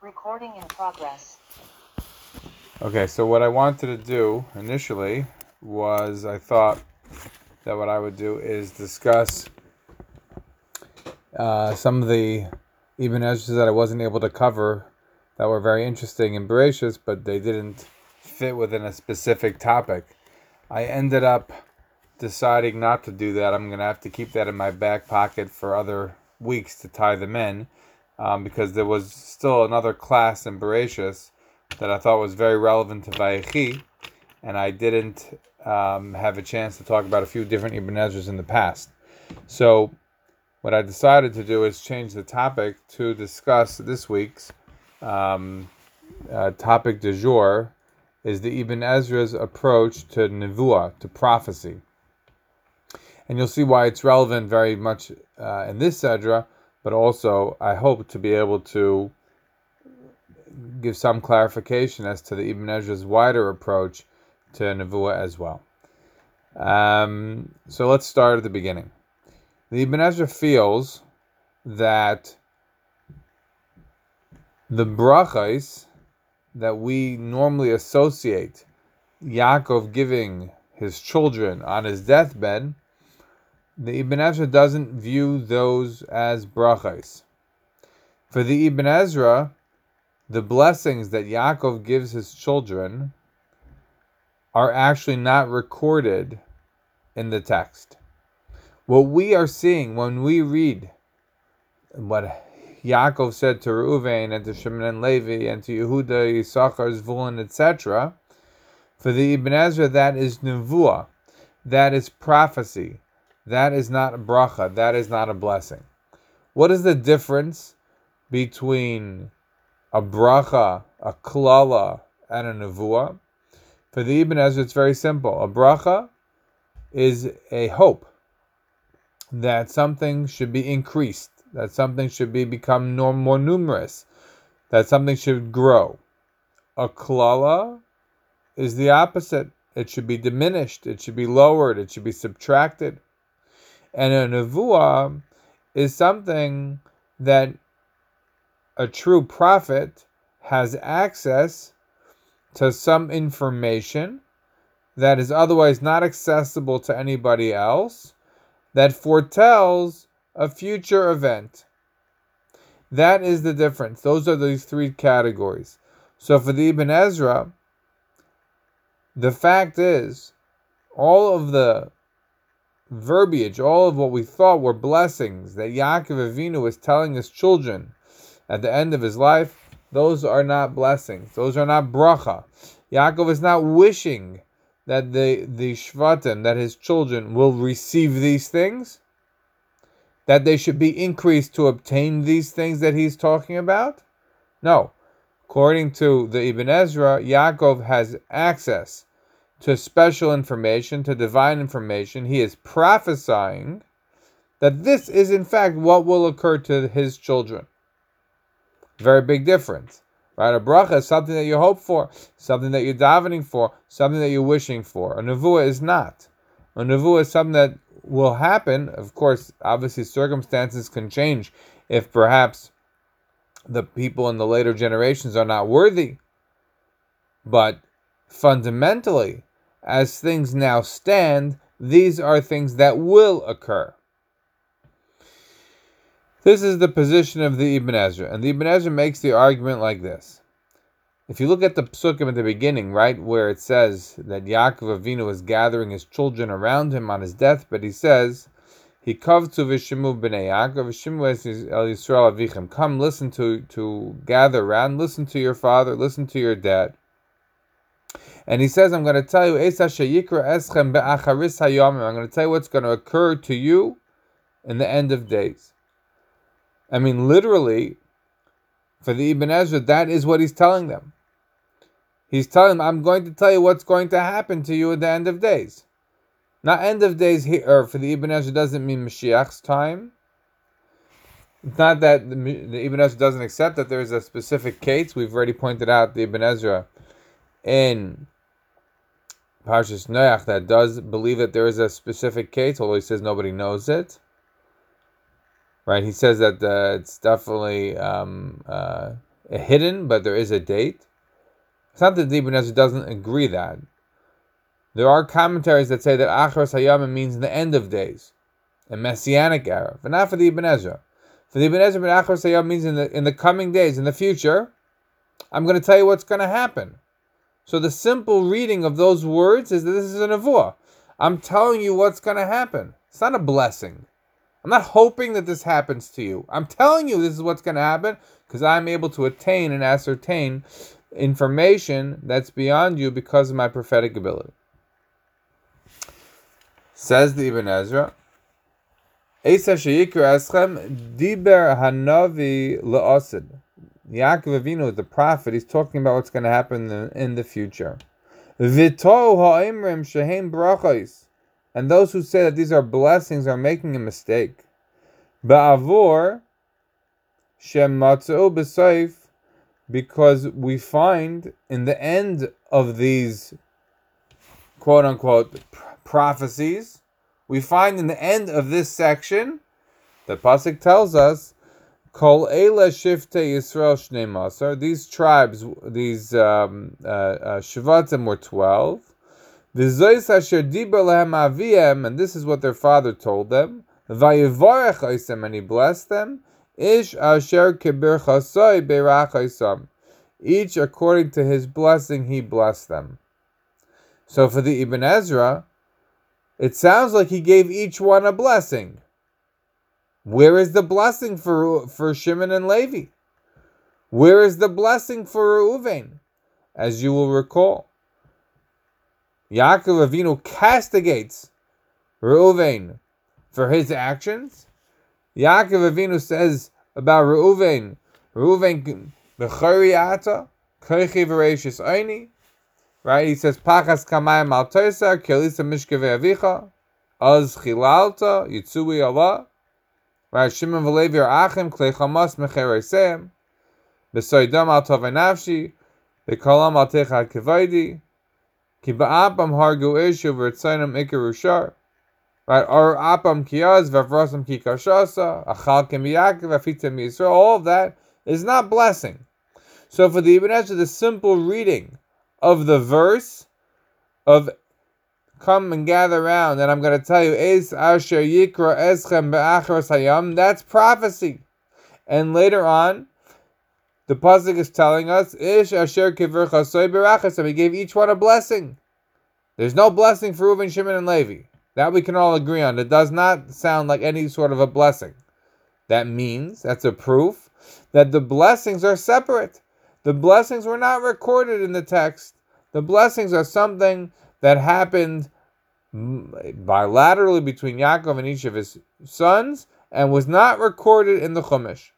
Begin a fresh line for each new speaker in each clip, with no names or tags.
Recording in progress.
Okay, so what I wanted to do initially was I thought that what I would do is discuss uh, some of the Ibn Ezra that I wasn't able to cover that were very interesting and Bereshis, but they didn't fit within a specific topic. I ended up deciding not to do that. I'm going to have to keep that in my back pocket for other weeks to tie them in um, because there was still another class in Bereshis that I thought was very relevant to Vayechi, and I didn't um, have a chance to talk about a few different Ibn Ezras in the past. So, what I decided to do is change the topic to discuss this week's um, uh, topic du jour is the Ibn Ezra's approach to Nevuah, to prophecy. And you'll see why it's relevant very much uh, in this Sedra, but also I hope to be able to give some clarification as to the Ibn Ezra's wider approach to Nevuah as well. Um, so let's start at the beginning. The Ibn Ezra feels that the brachas that we normally associate Yaakov giving his children on his deathbed, the Ibn Ezra doesn't view those as brachas. For the Ibn Ezra, the blessings that Yaakov gives his children are actually not recorded in the text. What we are seeing when we read what Yaakov said to Reuven and to Shimon and Levi and to Yehuda, Yisachar, Zvulun, etc., for the Ibn Ezra, that is nevuah, that is prophecy, that is not a bracha, that is not a blessing. What is the difference between a bracha, a klala, and a nevuah? For the Ibn Ezra, it's very simple. A bracha is a hope that something should be increased, that something should be become more, more numerous, that something should grow. A klala is the opposite. It should be diminished, it should be lowered, it should be subtracted. And a nevuah is something that a true prophet has access to some information that is otherwise not accessible to anybody else that foretells a future event. That is the difference. Those are these three categories. So for the Ibn Ezra, the fact is, all of the verbiage, all of what we thought were blessings that Yaakov Avinu was telling his children at the end of his life, those are not blessings. Those are not bracha. Yaakov is not wishing that the, the Shvatim, that his children will receive these things, that they should be increased to obtain these things that he's talking about? No. According to the Ibn Ezra, Yaakov has access to special information, to divine information. He is prophesying that this is in fact what will occur to his children. Very big difference. Right? A bracha is something that you hope for, something that you're davening for, something that you're wishing for. A nevuah is not. A nevuah is something that will happen. Of course, obviously circumstances can change if perhaps the people in the later generations are not worthy. But fundamentally, as things now stand, these are things that will occur. This is the position of the Ibn Ezra, and the Ibn Ezra makes the argument like this. If you look at the psukim at the beginning, right, where it says that Yaakov Avinu was gathering his children around him on his deathbed, he says, "He kavtu v'shimu b'nei Yaakov v'shimu el Yisrael avichem." Come, listen to to gather around, listen to your father, listen to your dad. And he says, "I'm going to tell you, eschem be'acharis hayomim." I'm going to tell you what's going to occur to you in the end of days. I mean, literally, for the Ibn Ezra, that is what he's telling them. He's telling them, I'm going to tell you what's going to happen to you at the end of days. Not end of days here, or for the Ibn Ezra doesn't mean Mashiach's time. It's not that the, the Ibn Ezra doesn't accept that there is a specific case. We've already pointed out the Ibn Ezra in Parshas Noach that does believe that there is a specific case, although he says nobody knows it right? He says that uh, it's definitely um, uh, hidden, but there is a date. It's not that Ibn Ezra doesn't agree that. There are commentaries that say that Achros Hayamim means the end of days, a messianic era, but not for the Ibn Ezra. For the Ibn Ezra, but Hayamim means in the in the coming days, in the future. I'm going to tell you what's going to happen. So the simple reading of those words is that this is a nevuah. I'm telling you what's going to happen. It's not a blessing. I'm not hoping that this happens to you. I'm telling you this is what's going to happen because I'm able to attain and ascertain information that's beyond you because of my prophetic ability. Says the Ibn Ezra, Esa diber hanavi. Yaakov Avinu, the prophet, he's talking about what's going to happen in the, in the future. And those who say that these are blessings are making a mistake. Because we find in the end of these quote unquote prophecies, we find in the end of this section, the pasuk tells us Kol Eila Shifte Yisrael Shnei Masar. These tribes, these um, uh, uh, Shvatim were twelve. V'zois asher diber lehem aviem, and this is what their father told them. Vayivarech oisem, and he blessed them. Ish asher kibir chasoi berach oisam. Each according to his blessing, he blessed them. So for the Ibn Ezra, it sounds like he gave each one a blessing. Where is the blessing for, for Shimon and Levi? Where is the blessing for Reuven? As you will recall, Yaakov Avinu castigates Reuven for his actions. Yaakov Avinu says about Reuven, Reuven b'chariata koichi v'reishis oini. Right? He says pachas kamayim al toisa kelisa mishkeve avicha az chilalta yitzui Allah. Right, Shimon v'Levi are achim klei chamas mechereseim. B'soidam al tovei nafshi. B'kolam al techad kevaidi. Ki ba'apam hargu ishu v'ritzainam ikar ushar. Right, or apam kiyaz v'avrosam ki kashasa. Achal kem Yaakov afitem Yisrael. All of that is not blessing. So for the Ibn Ezra, the simple reading of the verse of come and gather around, and I'm going to tell you, Es Asher Yikra Eschem Hayam, that's prophecy. And later on, the pasuk is telling us, Ish Asher Kivir Chasoy Berachas, and he gave each one a blessing. There's no blessing for Reuben, Shimon, and Levi. That we can all agree on. It does not sound like any sort of a blessing. That means, that's a proof, that the blessings are separate. The blessings were not recorded in the text. The blessings are something that happened bilaterally between Yaakov and each of his sons and was not recorded in the Chumash.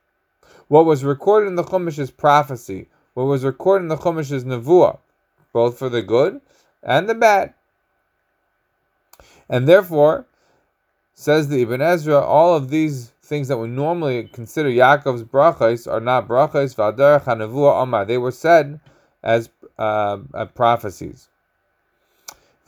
What was recorded in the Chumash is prophecy. What was recorded in the Chumash is nevuah, both for the good and the bad. And therefore, says the Ibn Ezra, all of these things that we normally consider Yaakov's brachas are not brachas, v'aderech ha omar. They were said as uh, prophecies.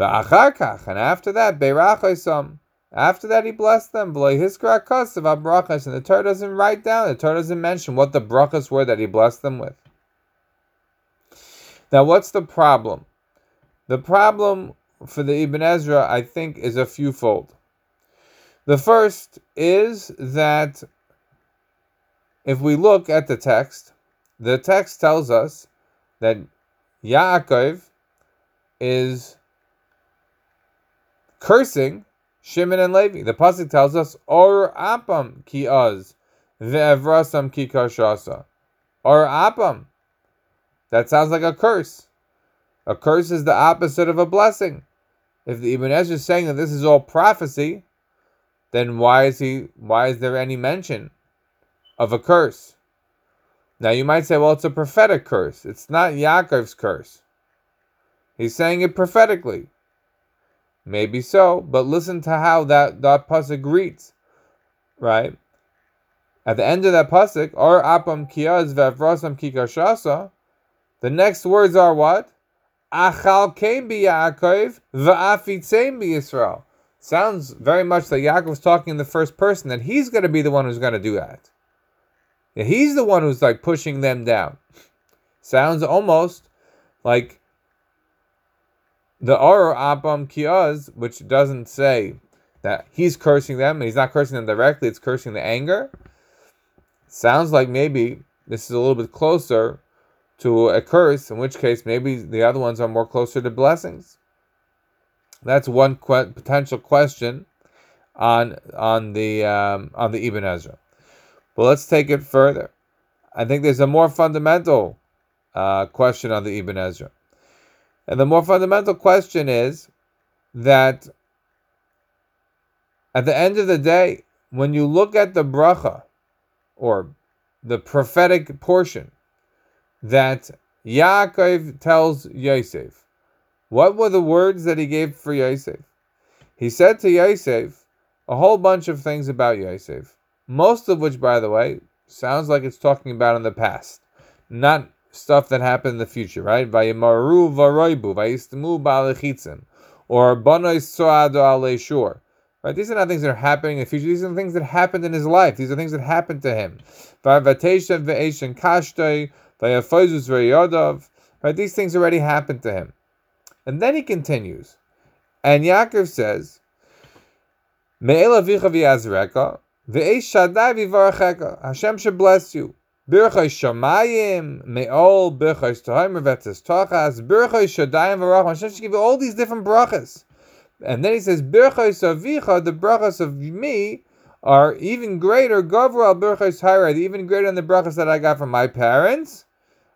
And after that, Beirachosam. After that, he blessed them. And the Torah doesn't write down, the Torah doesn't mention what the brachas were that he blessed them with. Now, what's the problem? The problem for the Ibn Ezra, I think, is a fewfold. The first is that if we look at the text, the text tells us that Yaakov is cursing Shimon and Levi. The pasuk tells us, "Or apam ki az ve'evrasam ki kashasa." Or apam. That sounds like a curse. A curse is the opposite of a blessing. If the Ibn Ezra is saying that this is all prophecy, then why is he? Why is there any mention of a curse? Now you might say, well, it's a prophetic curse. It's not Yaakov's curse. He's saying it prophetically. Maybe so, but listen to how that, that pasuk reads, right? At the end of that pasuk, or apam kiyaz ve'avrasam kikashasa, the next words are what? Achal came be Yaakov va'afitzem be Israel. Sounds very much like Yaakov was talking in the first person, that he's going to be the one who's going to do that. He's the one who's like pushing them down. Sounds almost like the Or Abam Kiaz, which doesn't say that he's cursing them, and he's not cursing them directly, it's cursing the anger. Sounds like maybe this is a little bit closer to a curse, in which case maybe the other ones are more closer to blessings. That's one que- potential question on on the um, on the Ibn Ezra. But let's take it further. I think there's a more fundamental uh, question on the Ibn Ezra, and the more fundamental question is that at the end of the day, when you look at the bracha or the prophetic portion that Yaakov tells Yosef, what were the words that he gave for Yosef? He said to Yosef a whole bunch of things about Yosef, most of which, by the way, sounds like it's talking about in the past, not stuff that happened in the future, right? Vayimaru varoibu, vayistamu ba'alechitzim, or banois soado alei Right? These are not things that are happening in the future. These are things that happened in his life. These are things that happened to him. Right? These things already happened to him. And then he continues. And Yaakov says, Hashem should bless you. Birchai Shamayim, Me'ol, Birchai Stohaimer, Vetzes Tochas, Birchai Shadayim, Varach. Hashem should give you all these different brachas. And then he says, Birchais avicha, the brachas of me, are even greater. Gavra birchais hayra, even greater than the brachas that I got from my parents.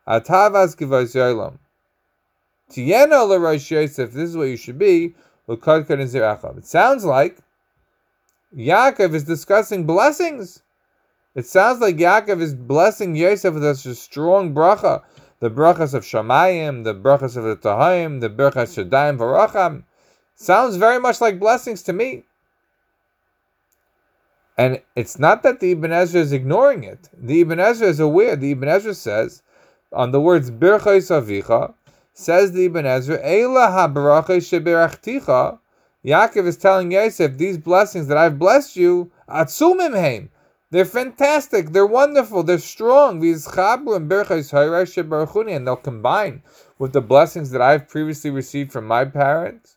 Atavas kivos yolam. Tiena l'rosh Yosef. This is what you should be. It sounds like Yaakov is discussing blessings. It sounds like Yaakov is blessing Yosef with such a strong bracha. The brachas of Shamayim, the brachas of the Tahayim, the brachas Shadayim Varacham. Sounds very much like blessings to me. And it's not that the Ibn Ezra is ignoring it. The Ibn Ezra is aware. The Ibn Ezra says, on the words Birchais Avicha, says the Ibn Ezra, Eila shebirachticha. Yaakov is telling Yosef, these blessings that I've blessed you, atzumim heim. They're fantastic. They're wonderful. They're strong. These chabru and birchais and they'll combine with the blessings that I've previously received from my parents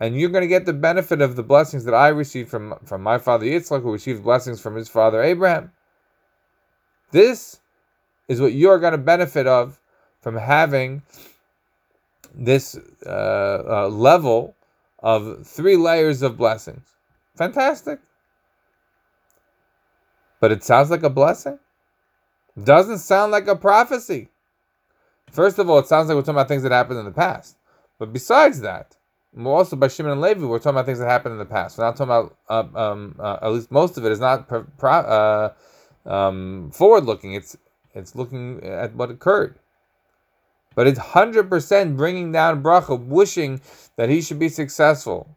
and you're going to get the benefit of the blessings that I received from, from my father Yitzchak, who received blessings from his father Abraham. This is what you're going to benefit of from having this uh, uh, level of three layers of blessings. Fantastic. But it sounds like a blessing. Doesn't sound like a prophecy. First of all, it sounds like we're talking about things that happened in the past. But besides that, also by Shimon and Levi, we're talking about things that happened in the past. We're not talking about, uh, um, uh, at least most of it is not pro- pro- uh, um, forward looking. It's it's looking at what occurred. But it's hundred percent bringing down bracha, wishing that he should be successful,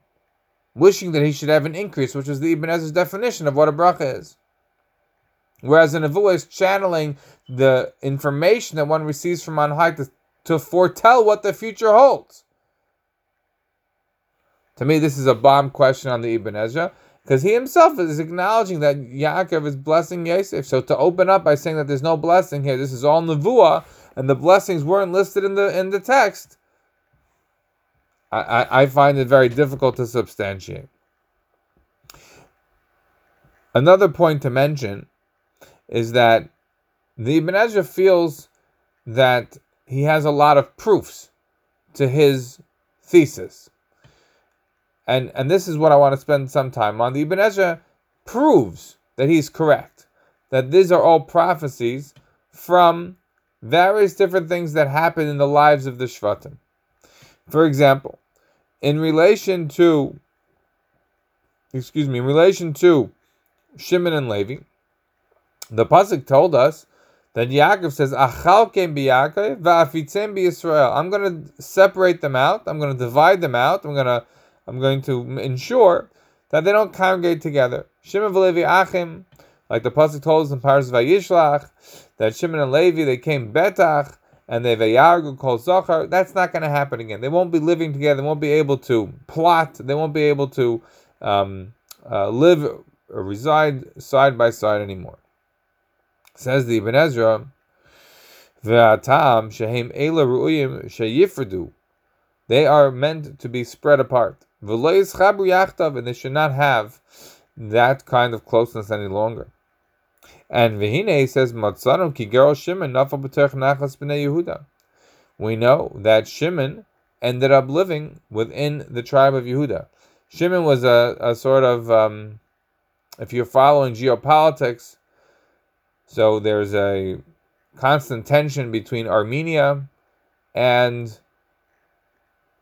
wishing that he should have an increase, which is the Ibn Ezra's definition of what a bracha is. Whereas an Nevuah is channeling the information that one receives from on high to, to foretell what the future holds. To me, this is a bomb question on the Ibn Ezra because he himself is acknowledging that Yaakov is blessing Yosef. So to open up by saying that there's no blessing here, this is all nevuah, and the blessings weren't listed in the in the text. I, I, I find it very difficult to substantiate. Another point to mention is that the Ibn Ezra feels that he has a lot of proofs to his thesis and and this is what I want to spend some time on. The Ibn Ezra proves that he's correct, that these are all prophecies from various different things that happen in the lives of the Shvatim. For example, in relation to, excuse me, in relation to Shimon and Levi, the pasuk told us that Yaakov says, "Achalkem b'Yaakov va'afitzem b'Yisrael." I'm going to separate them out. I'm going to divide them out. I'm going to I'm going to ensure that they don't congregate together. Shimon and Levi Achim, like the pasuk told us in Paras Vayishlach, that Shimon and Levi they came betach and they vayargu kol zachar. That's not going to happen again. They won't be living together. They won't be able to plot. They won't be able to um, uh, live or reside side by side anymore. Says the Ibn Ezra, V'atam shehem ela ru'uyim sheyifredu. They are meant to be spread apart. V'lo yachtav, and they should not have that kind of closeness any longer. And Vihine says, Matzanu ki gerol Shimon nafal b'terch nachas b'nei Yehuda. We know that Shimon ended up living within the tribe of Yehuda. Shimon was a, a sort of, um, if you're following geopolitics, so there's a constant tension between Armenia and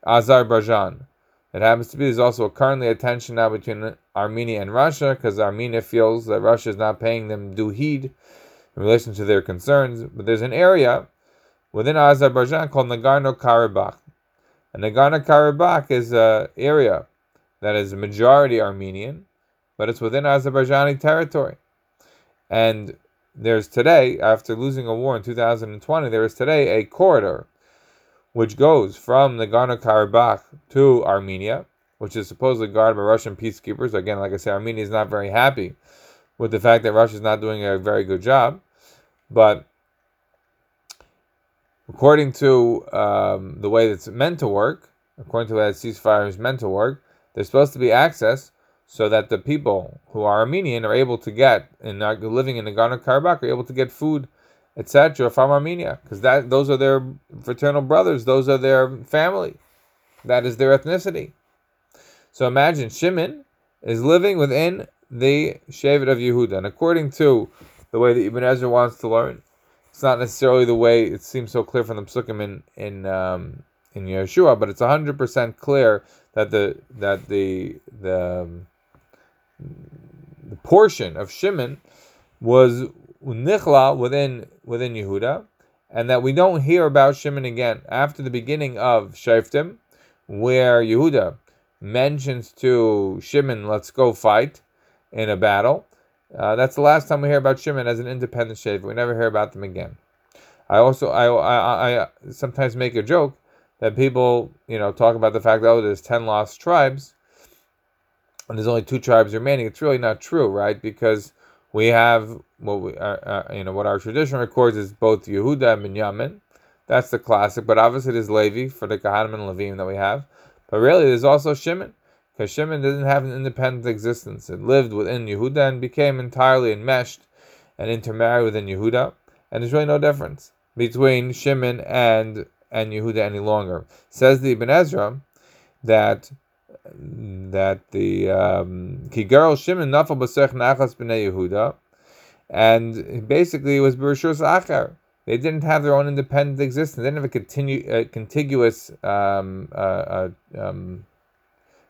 Azerbaijan. It happens to be there's also currently a tension now between Armenia and Russia because Armenia feels that Russia is not paying them due heed in relation to their concerns. But there's an area within Azerbaijan called Nagorno Karabakh. And Nagorno Karabakh is an area that is majority Armenian, but it's within Azerbaijani territory. And there's today, after losing a war in 2020, there is today a corridor which goes from Nagorno Karabakh to Armenia, which is supposedly guarded by Russian peacekeepers. Again, like I say, Armenia is not very happy with the fact that Russia is not doing a very good job. But according to um, the way that's meant to work, according to the way that ceasefire is meant to work, there's supposed to be access so that the people who are Armenian are able to get and are living in Nagorno Karabakh are able to get food, etc. from Armenia, because that those are their fraternal brothers, those are their family, that is their ethnicity. So imagine Shimon is living within the Shevet of Yehuda, and according to the way that Ibn Ezra wants to learn, it's not necessarily the way it seems so clear from the Psukim in in um, in Yeshua, but it's hundred percent clear that the that the the um, the portion of Shimon was nichla within within Yehuda, and that we don't hear about Shimon again after the beginning of Shaftim, where Yehuda mentions to Shimon, "Let's go fight in a battle." Uh, that's the last time we hear about Shimon as an independent Shavit. We never hear about them again. I also I, I, I sometimes make a joke that people you know talk about the fact that oh there's ten lost tribes and there's only two tribes remaining. It's really not true, right? Because we have what we uh, uh, you know what our tradition records is both Yehuda and Binyamin. That's the classic, but obviously there's Levi for the Kahanim and Levim that we have. But really, there's also Shimon because Shimon didn't have an independent existence. It lived within Yehuda and became entirely enmeshed and intermarried within Yehuda. And there's really no difference between Shimon and and Yehuda any longer. Says the Ibn Ezra that that the um, Kigarol Shimon Nafal Basech Nachas B'nei Yehuda, and basically it was Bereshus Achar. They didn't have their own independent existence. They didn't have a continu- uh, contiguous um, uh, um,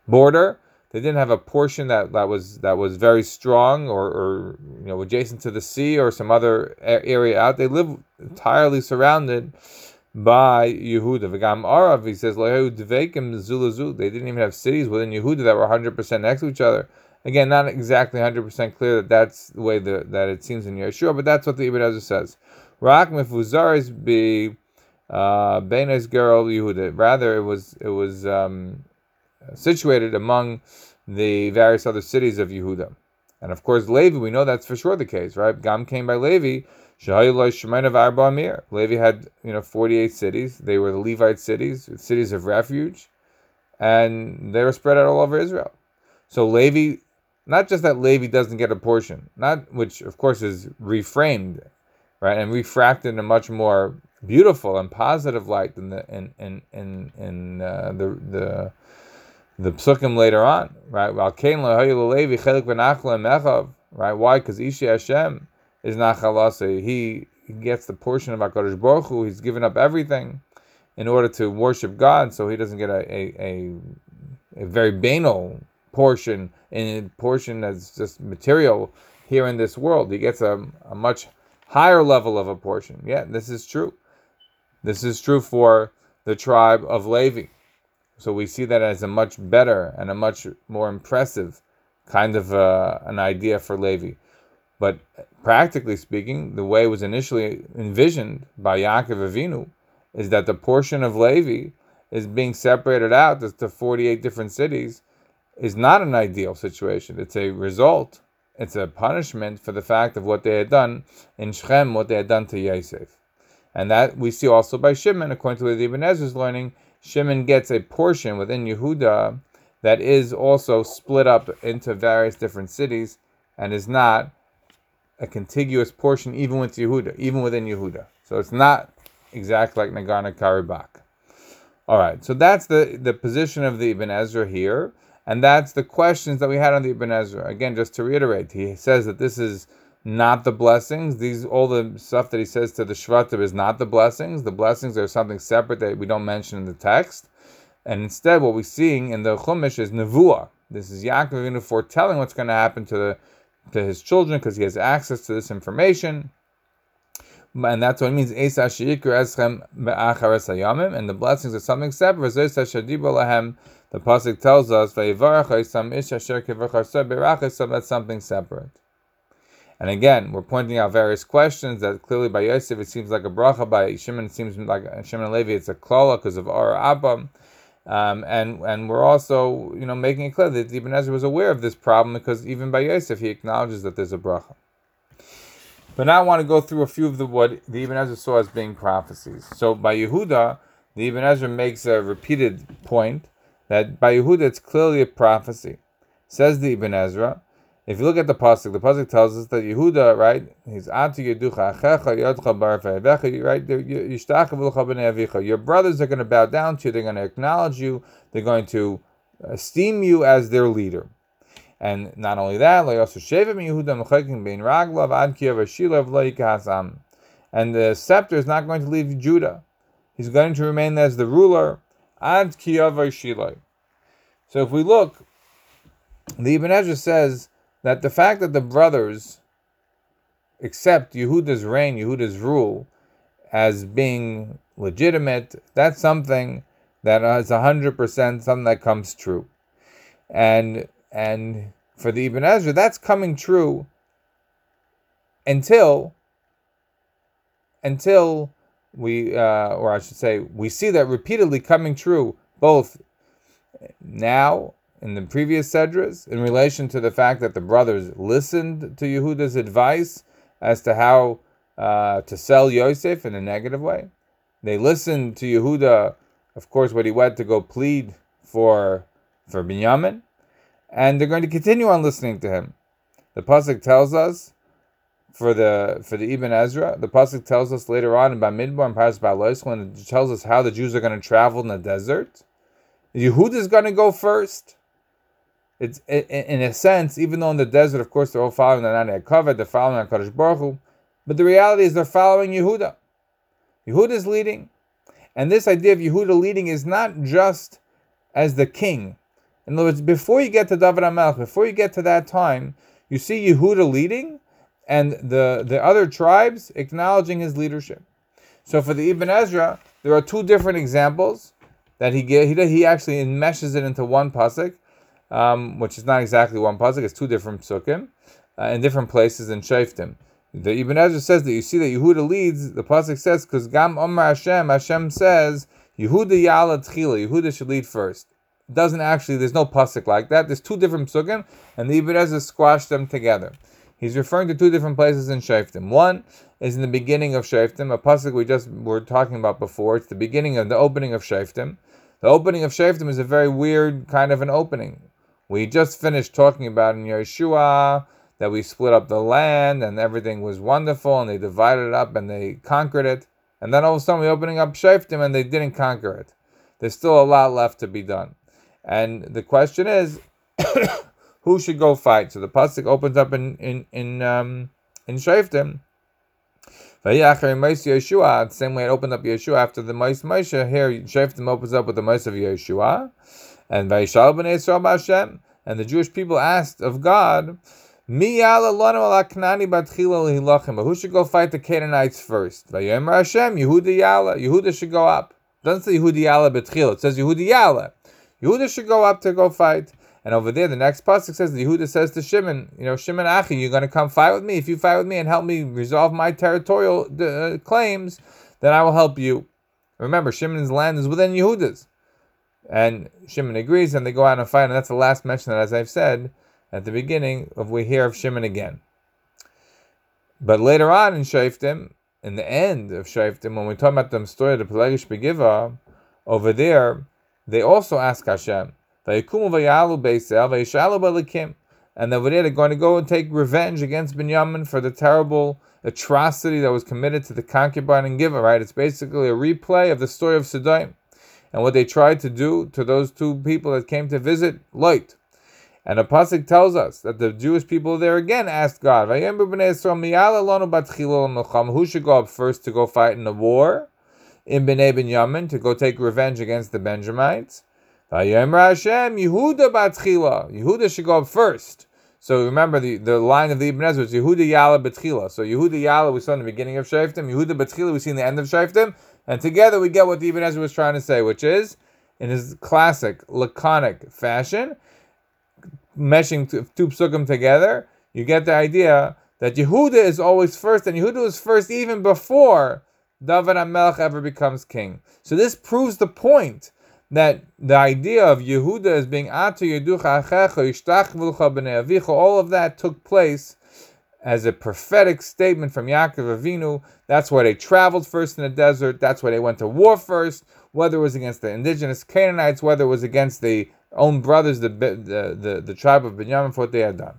border. They didn't have a portion that, that was that was very strong or, or you know adjacent to the sea or some other area out. They lived entirely surrounded by Yehuda. V'gam Arav, he says, They didn't even have cities within Yehuda that were 100% next to each other. Again, not exactly 100% clear that that's the way the, that it seems in Yeshua, but that's what the Ibn Ezra says. Rak mefuzaris be uh, Benes girl Yehuda. Rather, it was it was um, situated among the various other cities of Yehuda. And of course, Levi, we know that's for sure the case, right? Gam came by Levi, Levi had, you know, 48 cities. They were the Levite cities, cities of refuge, and they were spread out all over Israel. So Levi, not just that Levi doesn't get a portion, not which of course is reframed, right, and refracted in a much more beautiful and positive light than the in in in, in uh, the the the psukim later on, right? Right? Why? Because Ishi Hashem is Nachalase. He, he gets the portion of HaKadosh Baruch Hu. He's given up everything in order to worship God, so he doesn't get a, a, a, a very banal portion, and a portion that's just material here in this world. He gets a, a much higher level of a portion. Yeah, this is true. This is true for the tribe of Levi. So we see that as a much better and a much more impressive kind of uh, an idea for Levi. But practically speaking, the way it was initially envisioned by Yaakov Avinu is that the portion of Levi is being separated out to 48 different cities is not an ideal situation. It's a result, it's a punishment for the fact of what they had done in Shechem, what they had done to Yosef. And that we see also by Shimon, according to what Ibn Ezra is learning, Shimon gets a portion within Yehuda that is also split up into various different cities and is not a contiguous portion even with Yehuda, even within Yehuda. So it's not exact like Nagorno Karabakh. All right, so that's the, the position of the Ibn Ezra here. And that's the questions that we had on the Ibn Ezra. Again, just to reiterate, he says that this is not the blessings. These all the stuff that he says to the Shvatim is not the blessings. The blessings are something separate that we don't mention in the text. And instead, what we're seeing in the Chumash is Nevuah. This is Yaakov foretelling what's going to happen to the to his children because he has access to this information. And that's what it means. And the blessings are something separate. The pasuk tells us, that's something separate. And again, we're pointing out various questions that clearly by Yosef it seems like a bracha, by Shimon it seems like Shimon Levi it's a klola because of Ar Abba. Um, and and we're also you know making it clear that Ibn Ezra was aware of this problem because even by Yosef he acknowledges that there's a bracha. But now I want to go through a few of the what the Ibn Ezra saw as being prophecies. So by Yehuda, the Ibn Ezra makes a repeated point that by Yehuda it's clearly a prophecy. Says the Ibn Ezra, if you look at the pasuk, the pasuk tells us that Yehuda, right? He's atu yeducha achecha yodcha bar right? Your brothers are going to bow down to you. They're going to acknowledge you. They're going to esteem you as their leader. And not only that, and the scepter is not going to leave Judah. He's going to remain as the ruler Ad. So if we look, the Ibn Ezra says that the fact that the brothers accept Yehuda's reign, Yehuda's rule, as being legitimate, that's something that is hundred percent something that comes true. And and for the Ibn Ezra, that's coming true until until we, uh, or I should say, we see that repeatedly coming true both now in the previous Sedras in relation to the fact that the brothers listened to Yehuda's advice as to how uh, to sell Yosef in a negative way. They listened to Yehuda, of course, when he went to go plead for for Binyamin, and they're going to continue on listening to him. The pasuk tells us for the for the Ibn Ezra. The pasuk tells us later on in Bamidbar and Paras Balos when it tells us how the Jews are going to travel in the desert. Yehuda is going to go first. It's in a sense, even though in the desert, of course, they're all following the Nani covered, they're following Hakadosh Baruch Hu, but the reality is they're following Yehuda. Yehuda is leading, and this idea of Yehuda leading is not just as the king. In other words, before you get to David HaMelech, before you get to that time, you see Yehuda leading, and the, the other tribes acknowledging his leadership. So for the Ibn Ezra, there are two different examples that he he, he actually meshes it into one pasuk, um, which is not exactly one pasuk; it's two different psukim uh, in different places in Shaftim. The Ibn Ezra says that you see that Yehuda leads. The pasuk says because Gam Omar Hashem, Hashem says Yehuda Yala Tchila, Yehuda should lead first. Doesn't actually. There's no pasuk like that. There's two different psukim, and the Ibn Ezra squashed them together. He's referring to two different places in Shaftim. One is in the beginning of Shaftim, a pasuk we just were talking about before. It's the beginning of the opening of Shaftim. The opening of Shaftim is a very weird kind of an opening. We just finished talking about in Yeshua that we split up the land and everything was wonderful and they divided it up and they conquered it. And then all of a sudden we're opening up Shaftim and they didn't conquer it. There's still a lot left to be done. And the question is, who should go fight? So the pasuk opens up in in in um, in Shaftim. Yeshua, the same way it opened up Yeshua after the Moshe Moshe. Here Shaftim opens up with the Moshe of Yeshua, and Vayishal b'nei Yisrael Hashem. And the Jewish people asked of God, Who should go fight the Canaanites first? Vayomer Hashem, Yehuda Yala. Yehuda should go up. Doesn't say Yehuda Yala betchil. It says Yehuda Yala. Yehuda should go up to go fight. And over there, the next pasuk says, Yehuda says to Shimon, you know, Shimon Achi, you're going to come fight with me. If you fight with me and help me resolve my territorial uh, claims, then I will help you. Remember, Shimon's land is within Yehuda's. And Shimon agrees, and they go out and fight. And that's the last mention that, as I've said, at the beginning of we hear of Shimon again. But later on in Shaftim, in the end of Shaftim, when we talk about the story of the Pilegesh B'Givah, over there, they also ask Hashem, and over there they're going to go and take revenge against Binyamin for the terrible atrocity that was committed to the concubine and giver, right? It's basically a replay of the story of Sodom and what they tried to do to those two people that came to visit Lot. And the pasuk tells us that the Jewish people there again asked God, "Who should go up first to go fight in the war in Bnei Binyamin to go take revenge against the Benjamites?" Hashem, Yehuda Batchila. Yehuda should go up first. So remember the, the line of the Ibn Ezra is Yehuda Yala Batchila. So Yehuda Yala we saw in the beginning of Shaftim, Yehuda Batchila we see in the end of Shaftim, and together we get what the Ibn Ezra was trying to say, which is, in his classic laconic fashion, meshing two, psukim together, you get the idea that Yehuda is always first, and Yehuda was first even before David HaMelech ever becomes king. So this proves the point that the idea of Yehuda as being Atu Yeducha Avicha, all of that took place as a prophetic statement from Yaakov Avinu. That's why they traveled first in the desert. That's why they went to war first, whether it was against the indigenous Canaanites, whether it was against the own brothers, the, the, the, the tribe of Benjamin, for what they had done.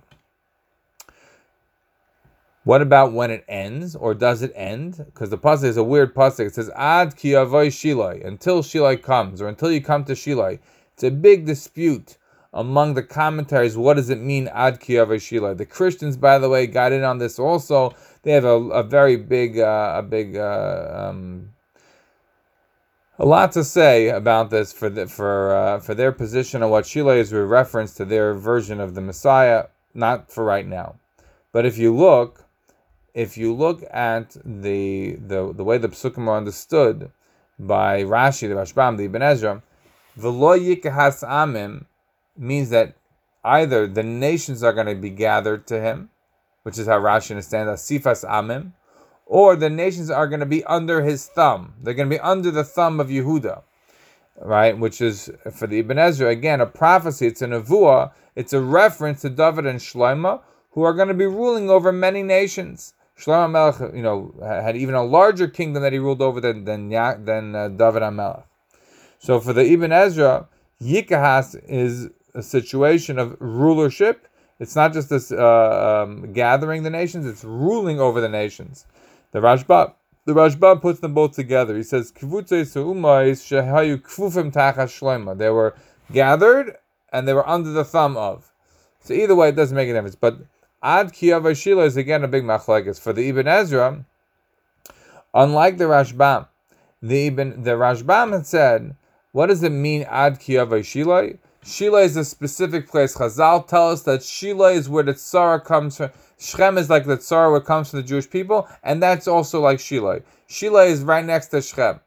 What about when it ends, or does it end? Because the pasuk is a weird pasuk. It says "Ad ki shilai," until Shilai comes, or until you come to Shilai. It's a big dispute among the commentaries. What does it mean "Ad ki shilai"? The Christians, by the way, got in on this also. They have a, a very big, uh, a big uh, um, a lot to say about this for the, for uh, for their position on what Shila is a reference to their version of the Messiah. Not for right now, but if you look, if you look at the the, the way the psukim are understood by Rashi, the Rashbam, the Ibn Ezra, the lo yikahas amim means that either the nations are going to be gathered to him, which is how Rashi understands sifas amim, or the nations are going to be under his thumb. They're going to be under the thumb of Yehuda, right? Which is for the Ibn Ezra again a prophecy. It's a nevuah. It's a reference to David and Shlomo, who are going to be ruling over many nations. Shlomo Melech, you know, had even a larger kingdom that he ruled over than than, than uh, David HaMelech. So for the Ibn Ezra, Yikahas is situation of rulership. It's not just this uh, um, gathering the nations; it's ruling over the nations. The Rashba, the Rashba puts them both together. He says, They were gathered and they were under the thumb of. So either way, it doesn't make a difference. But Ad Kiyava Shila is again a big machlekes. For the Ibn Ezra, unlike the Rashbam, the Ibn the Rashbam had said, what does it mean Ad Kiyava Shila? Is a specific place. Chazal tell us that Shila is where the Tzara comes from. Shechem is like the Tzara where comes from the Jewish people, and that's also like Shila. Shila is right next to Shechem.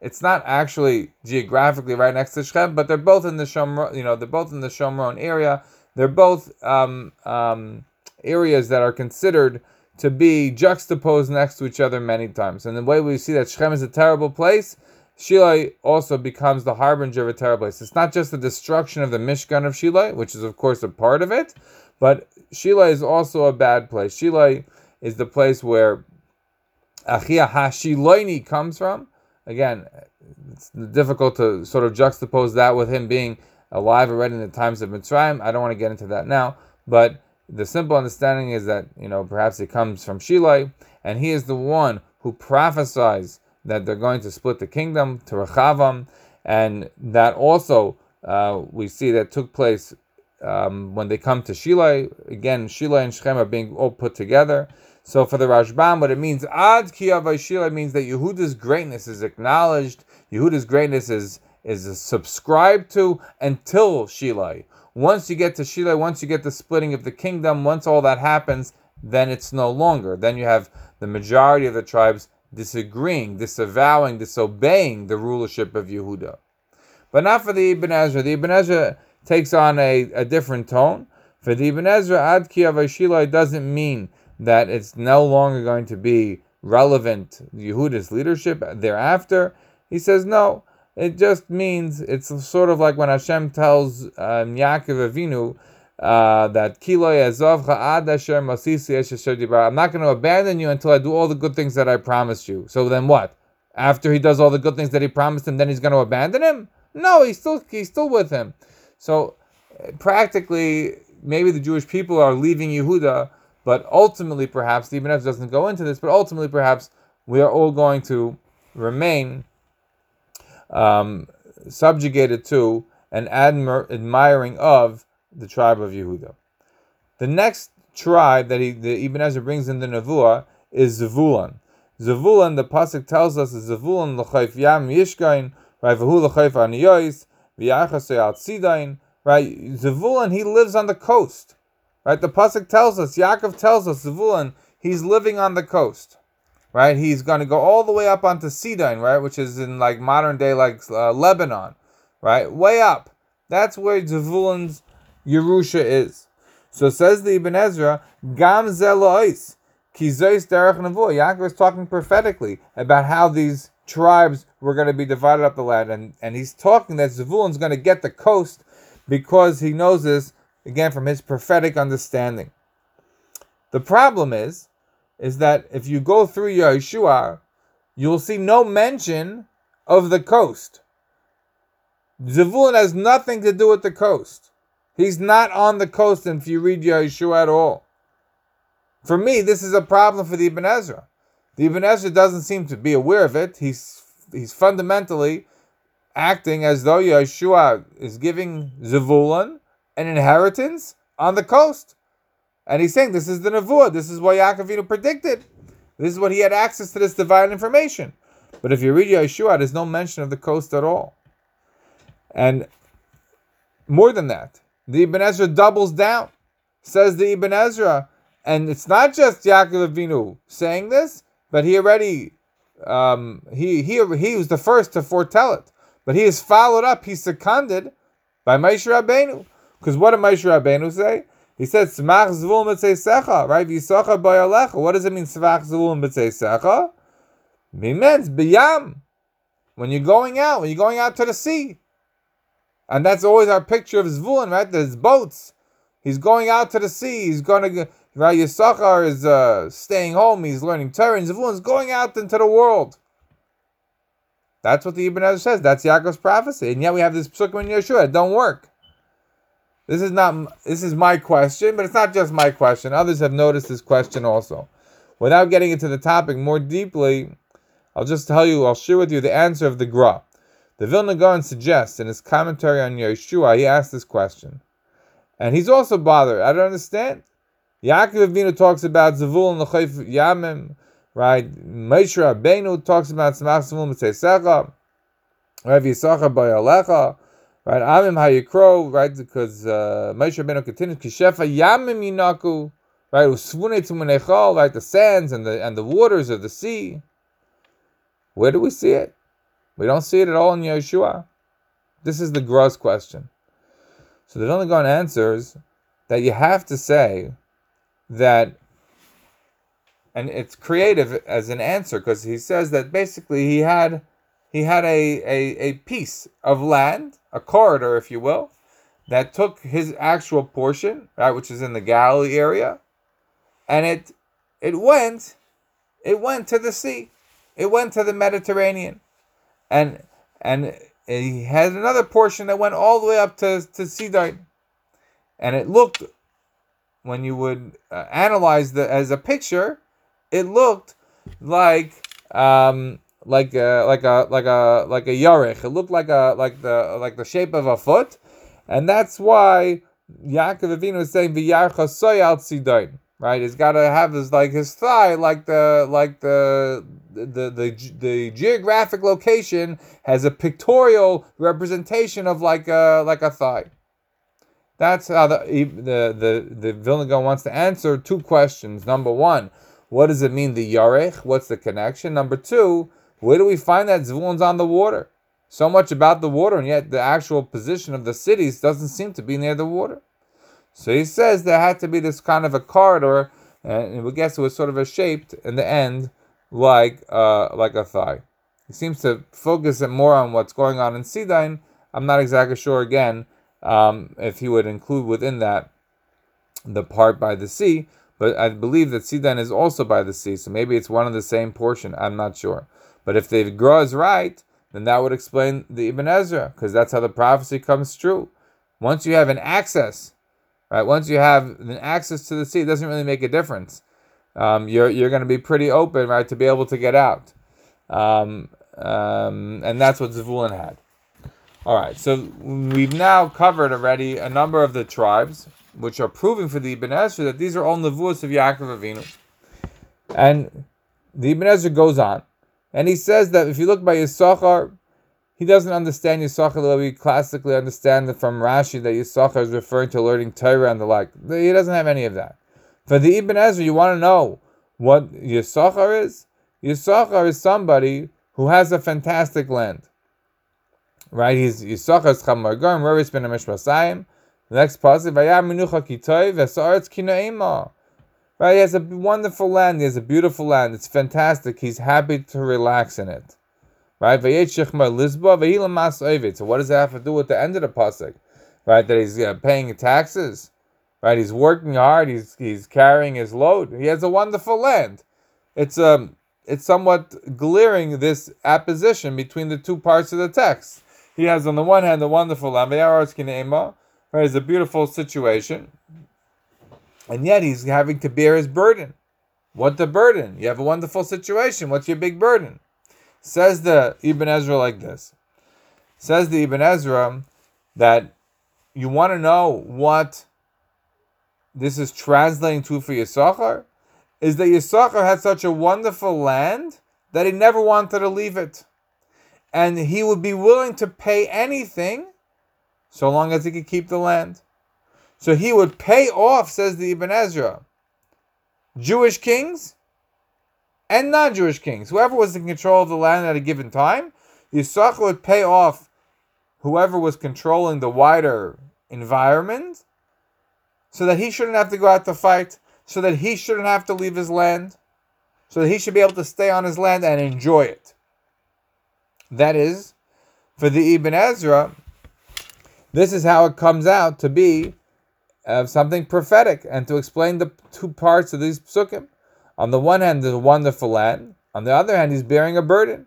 It's not actually geographically right next to Shechem, but they're both in the Shomron. You know, they're both in the Shomron area. They're both um, um, areas that are considered to be juxtaposed next to each other many times. And the way we see that Shechem is a terrible place, Shilai also becomes the harbinger of a terrible place. It's not just the destruction of the Mishkan of Shilai, which is of course a part of it, but Shilai is also a bad place. Shilai is the place where Achia Hashiloini comes from. Again, it's difficult to sort of juxtapose that with him being alive already in the times of Mitzrayim. I don't want to get into that now, but the simple understanding is that you know perhaps it comes from Shilai, and he is the one who prophesies that they're going to split the kingdom to Rechavam, and that also uh, we see that took place um, when they come to Shilai. Again, Shilai and Shechem are being all put together. So for the Rashbam, what it means, Ad Kiyavai Shilai means that Yehuda's greatness is acknowledged, Yehuda's greatness is is subscribed to until Shilai. Once you get to Shilai, once you get the splitting of the kingdom, once all that happens, then it's no longer. Then you have the majority of the tribes disagreeing, disavowing, disobeying the rulership of Yehuda. But not for the Ibn Ezra. The Ibn Ezra takes on a, a different tone. For the Ibn Ezra, Ad Kiyavashilai doesn't mean that it's no longer going to be relevant Yehuda's leadership thereafter. He says no. It just means it's sort of like when Hashem tells um, Yaakov Avinu uh. I'm not going to abandon you until I do all the good things that I promised you. So then what? After he does all the good things that he promised him, then he's going to abandon him? No, he's still he's still with him. So uh, practically, maybe the Jewish people are leaving Yehuda, but ultimately, perhaps the Ibn doesn't go into this, but ultimately, perhaps we are all going to remain um, subjugated to and admir- admiring of the tribe of Yehuda. The next tribe that he, the Ibn Ezra brings in the Nevuah is Zavulon. Zavulon, the pasuk tells us, is Zavulon l'chayf yam yishkain, right? V'hu l'chayf aniyois, v'yachas al tzidain, right? Zavulon, he lives on the coast, right? The pasuk tells us, Yaakov tells us, Zavulon, he's living on the coast, right? He's going to go all the way up onto Sidon, right? Which is in like modern day, like uh, Lebanon, right? Way up. That's where Zavulon's Yerusha is. So says the Ibn Ezra, Gam Zelois, Kizois Derech Nevuah. Yaakov is talking prophetically about how these tribes were going to be divided up the land, and, and he's talking that Zavulun's going to get the coast because he knows this, again, from his prophetic understanding. The problem is, is that if you go through Yeshua, you'll see no mention of the coast. Zavulun has nothing to do with the coast. He's not on the coast if you read Yeshua at all. For me, this is a problem for the Ibn Ezra. The Ibn Ezra doesn't seem to be aware of it. He's he's fundamentally acting as though Yeshua is giving Zavulun an inheritance on the coast. And he's saying this is the Nevuah. This is what Yaakov Avinu predicted. This is what he had access to this divine information. But if you read Yeshua, there's no mention of the coast at all. And more than that, the Ibn Ezra doubles down, says the Ibn Ezra, and it's not just Yaakov Avinu saying this, but he already um, he he he was the first to foretell it, but he is followed up, he's seconded by Moshe Rabbeinu. Because what did Moshe Rabbeinu say? He said, "Smach zvul secha," right? V'yisacha bayalecha. What does it mean, "Smach zvul secha"? It means biyam. When you're going out, when you're going out to the sea, and that's always our picture of Zvulun, right? There's boats. He's going out to the sea. He's going to, right? Yisachar is uh, staying home. He's learning Torah. And Zvulun is going out into the world. That's what the Ibn Ezra says. That's Yaakov's prophecy. And yet we have this psukim in Yeshua. It don't work. This is not, this is my question, but it's not just my question. Others have noticed this question also. Without getting into the topic more deeply, I'll just tell you, I'll share with you the answer of the Gra. The Vilna Gaon suggests in his commentary on Yeshua, he asked this question. And he's also bothered. I don't understand. Yaakov Avinu talks about Zavul and the Lechayf Yamim, right? Moshe Rabbeinu talks about Tzmach Zavul Mitzaysecha, Rav Yisachar Bayalecha, right? Amim Hayikro, right? Because uh, Moshe Rabbeinu continues, Kishefa Yamim Yinaku, right? Usvune Tumunechal, right? The sands and the and the waters of the sea. Where do we see it? We don't see it at all in Yeshua. This is the Gra's question. So the Vilna answers that you have to say that, and it's creative as an answer because he says that basically he had he had a, a, a piece of land, a corridor, if you will, that took his actual portion, right, which is in the Galilee area, and it it went it went to the sea. It went to the Mediterranean and and he had another portion that went all the way up to to Sidon, and it looked when you would uh, analyze the as a picture, it looked like um, like a, like a like a like a yarech. It looked like a like the like the shape of a foot, and that's why Yaakov Avinu is saying v'yarcha soyal Sidon right? It's got to have his like his thigh, like the like the the the the geographic location has a pictorial representation of like a like a thigh. That's how the the the the Vilna wants to answer two questions. Number one, what does it mean the yarech? What's the connection? Number two, where do we find that Zvulun's on the water? So much about the water, and yet the actual position of the cities doesn't seem to be near the water. So he says there had to be this kind of a corridor, and we guess it was sort of a shaped in the end like uh, like a thigh. He seems to focus it more on what's going on in Sidon. I'm not exactly sure again um, if he would include within that the part by the sea, but I believe that Sidon is also by the sea, so maybe it's one of the same portion. I'm not sure. But if the Gra is right, then that would explain the Ibn Ezra, because that's how the prophecy comes true. Once you have an access, right? Once you have an access to the sea, it doesn't really make a difference. Um, you're you're going to be pretty open, right, to be able to get out, um, um, and that's what Zvulun had. All right, so we've now covered already a number of the tribes, which are proving for the Ibn Ezra that these are all nevuos of Yaakov Avinu. And the Ibn Ezra goes on, and he says that if you look by Yisachar, he doesn't understand Yisachar the way we classically understand it from Rashi that Yisachar is referring to learning Torah and the like. He doesn't have any of that. For the Ibn Ezra, you want to know what Yisachar is? Yisachar is somebody who has a fantastic land. Right? He's Yisachar Chamar Garim, Revis ben Mishmasayim. The next passage, Vayam Menucha Kitoy, Vesaretz Kinaima. Right? He has a wonderful land. He has a beautiful land. It's fantastic. He's happy to relax in it. Right? So what does that have to do with the end of the pasuk? Right? That he's uh, paying taxes. Right? He's working hard. He's he's carrying his load. He has a wonderful land. It's um it's somewhat glaring this opposition between the two parts of the text. He has on the one hand a wonderful land, right? It's a beautiful situation, and yet he's having to bear his burden. What the burden? You have a wonderful situation. What's your big burden? Says the Ibn Ezra like this. Says the Ibn Ezra that you want to know what this is translating to for Yisachar? Is that Yisachar had such a wonderful land that he never wanted to leave it. And he would be willing to pay anything so long as he could keep the land. So he would pay off, says the Ibn Ezra, Jewish kings and non Jewish kings. Whoever was in control of the land at a given time, Yisachar would pay off whoever was controlling the wider environment so that he shouldn't have to go out to fight, so that he shouldn't have to leave his land, so that he should be able to stay on his land and enjoy it. That is, for the Ibn Ezra, this is how it comes out to be uh, something prophetic and to explain the two parts of these psukim. On the one hand, there's a wonderful land. On the other hand, he's bearing a burden.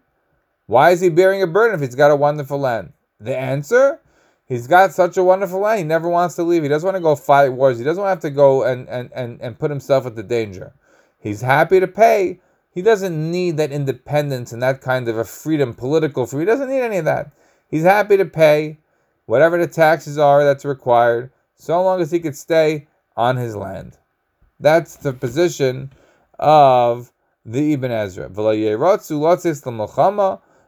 Why is he bearing a burden if he's got a wonderful land? The answer He's got such a wonderful land. He never wants to leave. He doesn't want to go fight wars. He doesn't want to have to go and, and, and, and put himself at the danger. He's happy to pay. He doesn't need that independence and that kind of a freedom, political freedom. He doesn't need any of that. He's happy to pay whatever the taxes are that's required, so long as he could stay on his land. That's the position of the Ibn Ezra.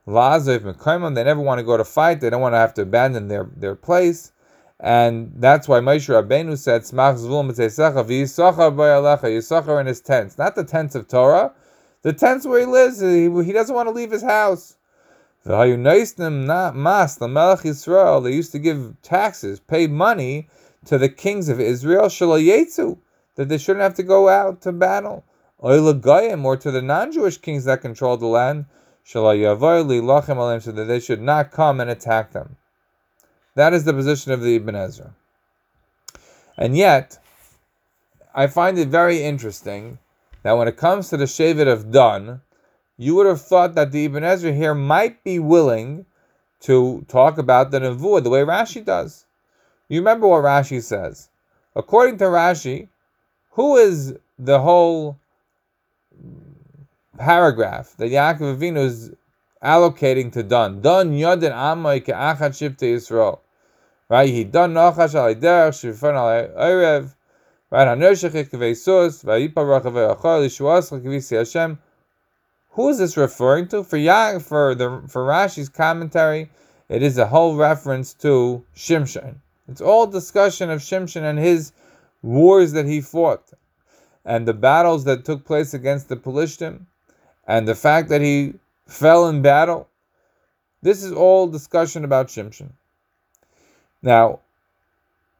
They never want to go to fight. They don't want to have to abandon their, their place. And that's why Moshe Rabbeinu said, Smach Zvul Yisachar in his tents. Not the tents of Torah, the tents where he lives. He, he doesn't want to leave his house. They used to give taxes, pay money to the kings of Israel, that they shouldn't have to go out to battle. Or to the non Jewish kings that controlled the land so that they should not come and attack them. That is the position of the Ibn Ezra. And yet, I find it very interesting that when it comes to the Shevet of Dan, you would have thought that the Ibn Ezra here might be willing to talk about the Nevuah the way Rashi does. You remember what Rashi says. According to Rashi, who is the whole paragraph that Yaakov Avinu is allocating to Dan. Dan yodin amay ke'achad shivte Yisrael. Right? He dan nachash al derech shivfan al erev. Right? Hanershech kevei vayipa rachavei achar lishuas chakivisi Hashem. Who is this referring to? For Ya, for the for Rashi's commentary, it is a whole reference to Shimshon. It's all discussion of Shimshon and his wars that he fought, and the battles that took place against the Pelishtim, and the fact that he fell in battle. This is all discussion about Shimshon. Now,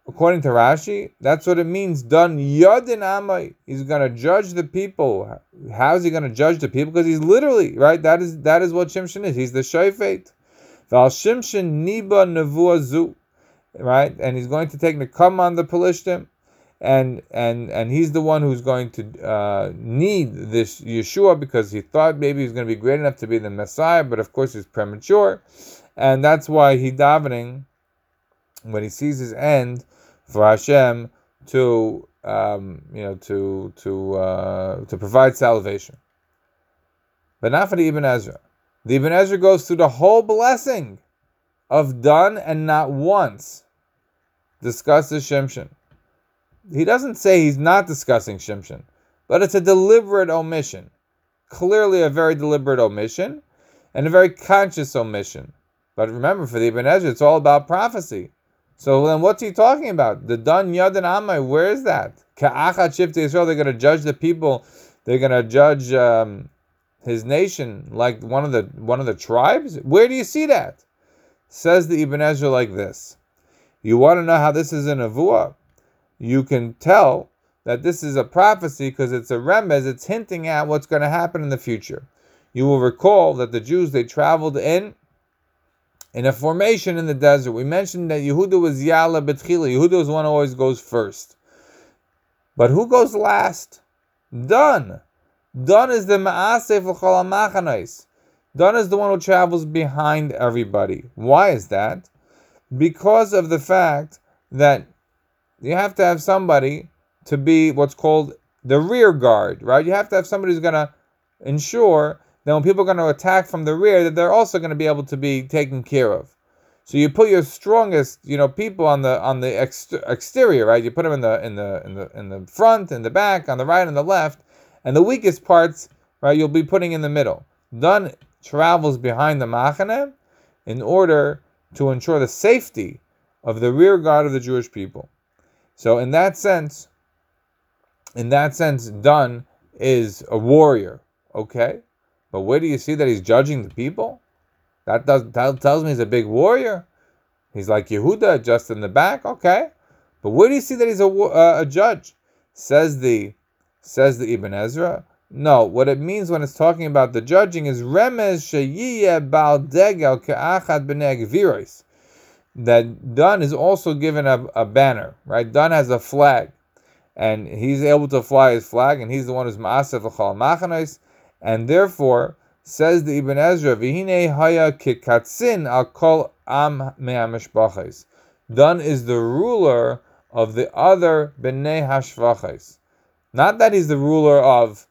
according to Rashi, that's what it means. Dan yadin amai. He's going to judge the people. How is he going to judge the people? Because he's literally right. That is that is what Shimshon is. He's the shayfet. Val Shimshon niba nevuah zu. Right, and he's going to take the come on the Pelishtim, and and and he's the one who's going to uh, need this Yeshua because he thought maybe he's going to be great enough to be the Messiah, but of course he's premature, and that's why he davening when he sees his end for Hashem to um, you know to to uh, to provide salvation. But not for the Ibn Ezra. The Ibn Ezra goes through the whole blessing of Dan and not once discusses Shimshon. He doesn't say he's not discussing Shimshon, but it's a deliberate omission. Clearly, a very deliberate omission and a very conscious omission. But remember, for the Ibn Ezra, it's all about prophecy. So then, what's he talking about? The Yad and Amai, where is that? Ka'achat Shifte Israel, they're going to judge the people. They're going to judge um, his nation like one of the one of the tribes. Where do you see that? Says the Ibn Ezra like this. You want to know how this is in Avua? You can tell that this is a prophecy because it's a remez, it's hinting at what's going to happen in the future. You will recall that the Jews they traveled in in a formation in the desert. We mentioned that Yehuda was Yala Betchila. Yehuda was one who always goes first. But who goes last? Dan. Dan is the Ma'aseh V'chol HaMachanais. Dan is the one who travels behind everybody. Why is that? Because of the fact that you have to have somebody to be what's called the rear guard, right? You have to have somebody who's going to ensure that when people are going to attack from the rear, that they're also going to be able to be taken care of. So you put your strongest, you know, people on the on the ex- exterior, right? You put them in the in the in the in the front, in the back, on the right, and the left, and the weakest parts, right? You'll be putting in the middle. Dan travels behind the machane in order to ensure the safety of the rear guard of the Jewish people. So in that sense, in that sense, Dan is a warrior, okay? But where do you see that he's judging the people? That does that tells me he's a big warrior. He's like Yehuda, just in the back, okay. But where do you see that he's a, uh, a judge? Says the says the Ibn Ezra. No, what it means when it's talking about the judging is remez sheyiyeh bal degel ke'achad b'nei That Dan is also given a, a banner, right? Dan has a flag, and he's able to fly his flag, and he's the one who's ma'aseh v'chal machanos, and therefore says the Ibn Ezra, "V'hine haya kikatzin al kol am me'amishbachos." Dan is the ruler of the other bnei hashvachos. Not that he's the ruler of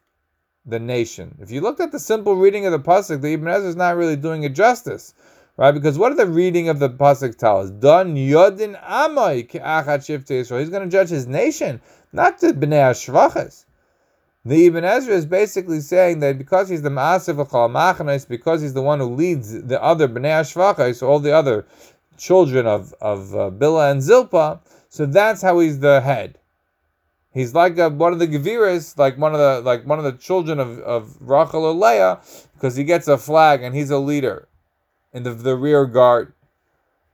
the nation. If you looked at the simple reading of the pasuk, the Ibn Ezra is not really doing it justice, right? Because what did the reading of the pasuk tell us? Dan yodin amay ke'achat shifte Israel. He's going to judge his nation, not the bnei hashvachos. The Ibn Ezra is basically saying that because he's the Ma'asif Machanos, because he's the one who leads the other Bnei Ashvachos, all the other children of, of uh, Bila and Zilpa, so that's how he's the head. He's like a, one of the Geviras, like one of the like one of the children of, of Rachel or Leah, because he gets a flag and he's a leader in the, the rear guard.